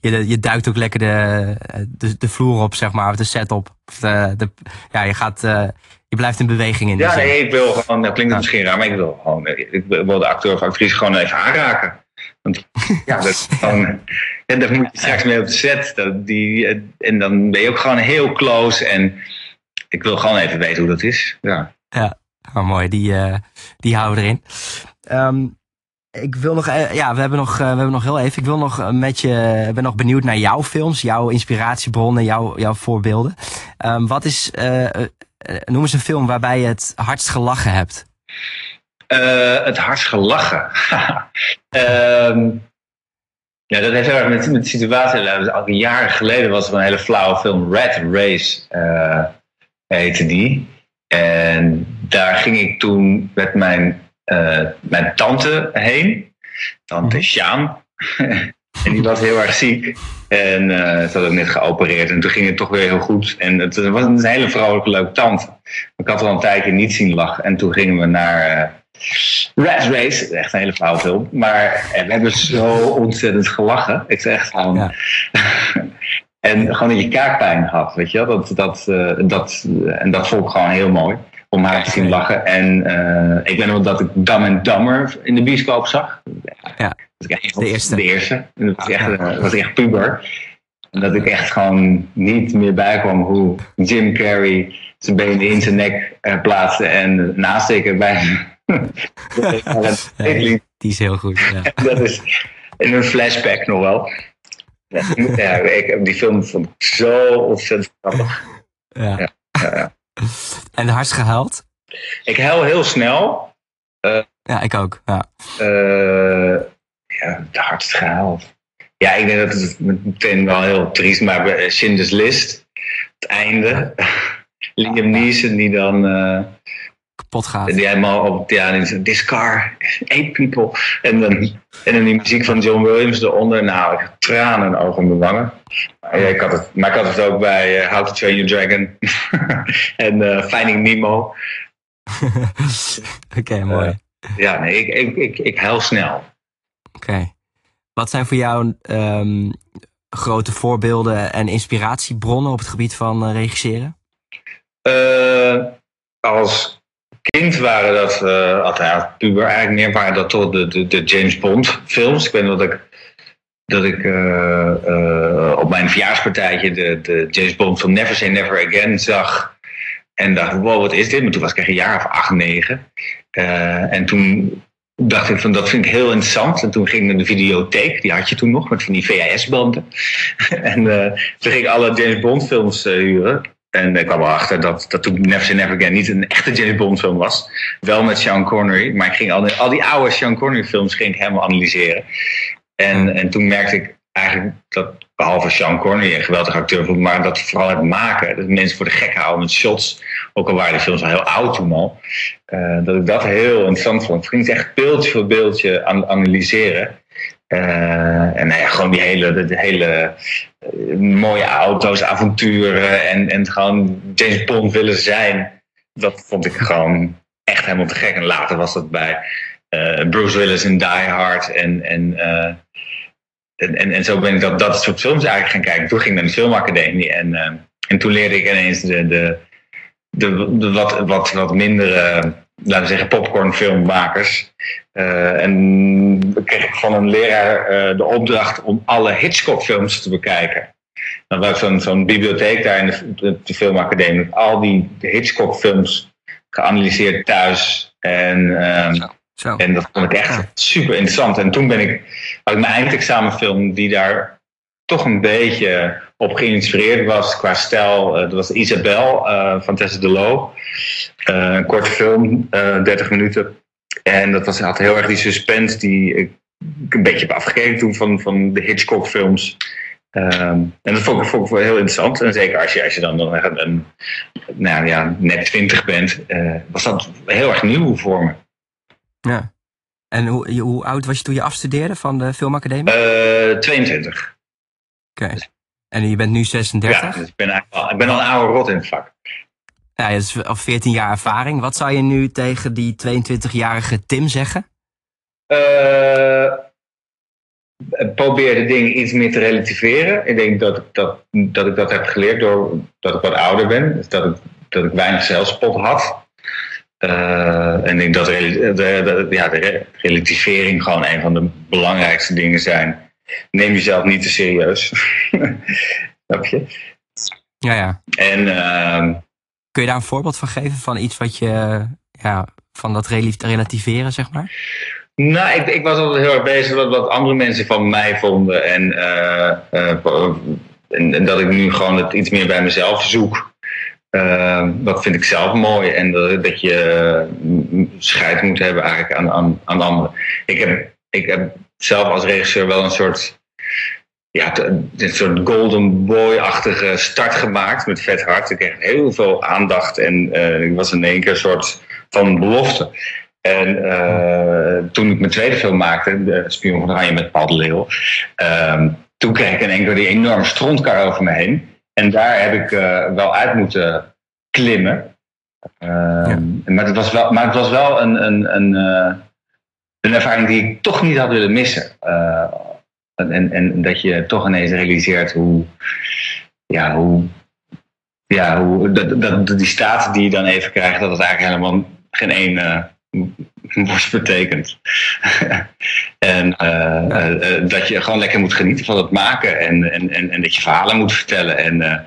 je, je duikt ook lekker de, de, de vloer op, zeg maar, of de set op. De, de, ja, je gaat, uh, je blijft in beweging in. Ja, nee, ik wil gewoon, dat klinkt misschien raar, maar ik wil gewoon, ik wil de acteur of actrice gewoon even aanraken. Want ja, dat is gewoon, en daar moet je straks mee op de set. Dat, die, en dan ben je ook gewoon heel close. En ik wil gewoon even weten hoe dat is. Ja, ja oh, mooi. Die, uh, die houden we erin. Um, ik wil nog, ja, we hebben nog, we hebben nog heel even. Ik wil nog met je, ben nog benieuwd naar jouw films, jouw inspiratiebronnen, jouw, jouw voorbeelden. Um, wat is, uh, noem eens een film waarbij je het hardst gelachen hebt. Uh, het hardst gelachen. um, ja, dat heeft heel erg met, met de situatie. Al jaren geleden was er een hele flauwe film, Red Race uh, heette die. En daar ging ik toen met mijn uh, mijn tante heen. Tante mm. Sjaan. en die was heel erg ziek. En uh, ze had ook net geopereerd. En toen ging het toch weer heel goed. En het was een hele vrolijke, leuke tante. Ik had al een tijdje niet zien lachen. En toen gingen we naar uh, Rat Race. Echt een hele flauwe film. Maar we hebben zo ontzettend gelachen. Ik zeg echt gewoon... Ja. en gewoon dat je kaakpijn had, weet je wel. Dat, dat, uh, dat, en dat vond ik gewoon heel mooi om haar te zien lachen. En uh, ik weet nog dat ik Dam en Dammer in de bioscoop zag. Ja, echt de eerste. De eerste. En dat was, echt, uh, was echt puber. En dat ik echt gewoon niet meer bijkwam hoe Jim Carrey zijn benen in zijn nek uh, plaatste en naast bij. nee, die is heel goed. Ja. dat is in een flashback nog wel. Ja, ik, die film vond ik zo ontzettend grappig. ja. ja, ja. En hardst gehuild? Ik huil heel snel. Uh, ja, ik ook. Ja, uh, ja het hardst gehuild. Ja, ik denk dat het meteen wel heel triest, maar bij Schindler's List, het einde. Liam Neeson die dan uh, pot gaat. Die helemaal op ja, this car, eight people. En dan, en dan die muziek van John Williams eronder. Nou, ik tranen over mijn wangen. Maar, ja, ik had het, maar ik had het ook bij uh, How to Train Your Dragon en uh, Finding Nemo. Oké, mooi. Ja, nee, ik, ik, ik, ik huil snel. Oké. Wat zijn voor jou um, grote voorbeelden en inspiratiebronnen op het gebied van uh, regisseren? Uh, als kind waren dat, uh, puber eigenlijk meer, waren dat toch de, de, de James Bond films. Ik weet dat ik, dat ik op mijn verjaarspartijtje de, de James Bond film Never Say Never Again zag. En dacht, wow, wat is dit? Maar toen was ik echt een jaar of acht, negen. en toen dacht ik van dat vind ik heel interessant. En toen ging ik naar de videotheek, die had je toen nog, met van die VHS-banden. en uh, toen ging ik alle James Bond films uh, huren. En ik kwam erachter dat, dat toen Never Say Never Again niet een echte James Bond film was. Wel met Sean Connery, maar ik ging al die, al die oude Sean Connery films helemaal analyseren. En, en toen merkte ik eigenlijk dat, behalve Sean Connery een geweldige acteur maar dat vooral het maken, dat mensen voor de gek houden met shots, ook al waren de films al heel oud toen al, uh, dat ik dat heel interessant vond. Ik ging het echt beeldje voor beeldje an analyseren. Uh, en nou ja, gewoon die hele, de, hele uh, mooie auto's, avonturen en, en gewoon James Bond willen zijn. Dat vond ik gewoon echt helemaal te gek. En later was dat bij Bruce Willis in Die Hard en, en en, en, zo ben ik dat, dat soort films eigenlijk gaan kijken. Toen ging ik naar de filmacademie en, uh, en toen leerde ik ineens de, de, de, wat, wat, wat mindere, laten we zeggen, popcornfilmmakers. Uh, en kreeg van een leraar de opdracht om alle Hitchcock-films te bekijken. Dan was zo'n zo'n bibliotheek daar in de, de, de filmacademie. Al die Hitchcock-films geanalyseerd thuis. En ehm, zo. En dat vond ik echt Ja. super interessant. En toen ben ik, had ik mijn eindexamenfilm die daar toch een beetje op geïnspireerd was qua stijl. Eh, dat was Isabel eh, van Tessa de Loo. Eh, een korte film, eh 30 minuten. En dat was, had heel erg die suspense die ik een beetje heb afgekeken toen van, van de Hitchcock films. Ehm, en dat vond ik, vond ik wel heel interessant. En zeker als je, als je dan een, een, nou ja, net twintig bent, was dat heel erg nieuw voor me. Ja. En hoe, hoe oud was je toen je afstudeerde van de filmacademie? Eh 22. Oké. En je bent nu 36? Ja, dus ik ben, eigenlijk al, ik ben al een oude rot in het vak. Ja, dat is al 14 jaar ervaring. Wat zou je nu tegen die 22-jarige Tim zeggen? Eh, probeer de dingen iets meer te relativeren. Ik denk dat ik dat, dat, ik dat heb geleerd doordat ik wat ouder ben. Dus dat, ik, dat ik weinig zelfspot had. Eh, en ik denk dat de, de- ja, de re- relativering gewoon een van de belangrijkste dingen zijn. Neem jezelf niet te serieus. Snap je? Ja, ja. En ehm, Kun je daar een voorbeeld van geven van iets wat je, ja, van dat rel- relativeren, zeg maar? Nou, ik, ik was altijd heel erg bezig met wat andere mensen van mij vonden. En, eh, eh, en, en dat ik nu gewoon het iets meer bij mezelf zoek. Eh, dat vind ik zelf mooi. En dat, je eh, scheid moet hebben eigenlijk aan, aan, aan anderen. Ik heb, ik heb zelf als regisseur wel een soort... Ja, een soort golden boy-achtige start gemaakt met vet hart. Ik kreeg heel veel aandacht en eh, ik was in één keer een soort van belofte. En eh, toen ik mijn tweede film maakte, de Spion van Oranje met Paul ehm, toen kreeg ik in één keer die enorme strontkar over me heen. En daar heb ik eh, wel uit moeten klimmen. Ehm, maar, het was wel, maar het was wel een, een, een, eh, een ervaring die ik toch niet had willen missen. Eh, en, en, dat je toch ineens realiseert hoe, ja, hoe, ja, hoe dat, dat, dat die staat die je dan even krijgt, dat het eigenlijk helemaal geen één worst betekent. en eh, eh, eh, dat je gewoon lekker moet genieten van het maken en, en, en, en dat je verhalen moet vertellen en eh,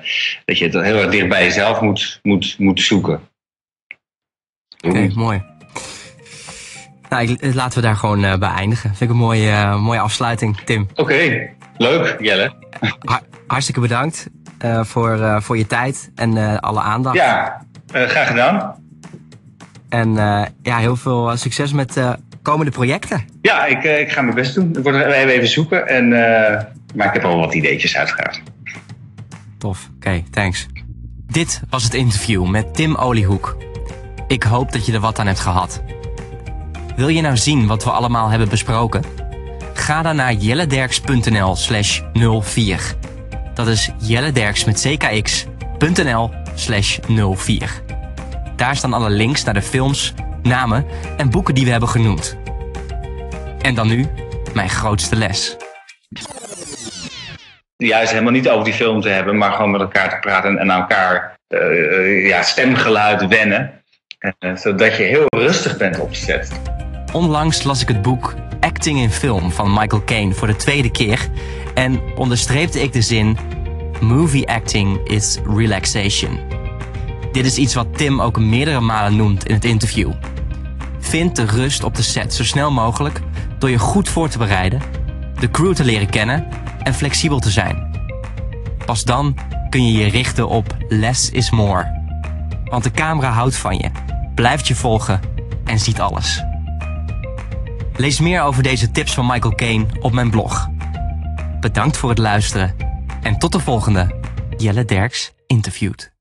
dat je het heel erg dicht bij jezelf moet, moet, moet zoeken. Oké, mooi. Nou, ik- laten we daar gewoon eh, bij eindigen. Vind ik een mooie, mooie afsluiting, Tim. Oké, leuk Jelle. Ha- hartstikke bedankt eh, voor, eh, voor je tijd en eh, alle aandacht. Ja, graag gedaan. En eh, ja, heel veel eh, succes met eh, komende projecten. Ja, ik, ik ga mijn best doen. Ik word even, zoeken. En, maar ik heb al wat ideetjes uitgehaald. Tof. Oké, thanks. Dit was het interview met Tim Oliehoek. Ik hoop dat je er wat aan hebt gehad. Wil je nou zien wat we allemaal hebben besproken? Ga dan naar jellederks.nl slash 04. Dat is jellederks met ckx.nl slash 04. Daar staan alle links naar de films, namen en boeken die we hebben genoemd. En dan nu mijn grootste les. Juist helemaal niet over die film te hebben, maar gewoon met elkaar te praten en aan elkaar uh, ja, stemgeluid wennen. Uh, zodat je heel rustig bent op set. Onlangs las ik het boek Acting in Film van Michael Caine voor de tweede keer en onderstreepte ik de zin Movie acting is relaxation. Dit is iets wat Tim ook meerdere malen noemt in het interview. Vind de rust op de set zo snel mogelijk door je goed voor te bereiden, de crew te leren kennen en flexibel te zijn. Pas dan kun je je richten op less is more. Want de camera houdt van je, blijft je volgen en ziet alles. Lees meer over deze tips van Michael Caine op mijn blog. Bedankt voor het luisteren en tot de volgende Jelle Derks interviewt.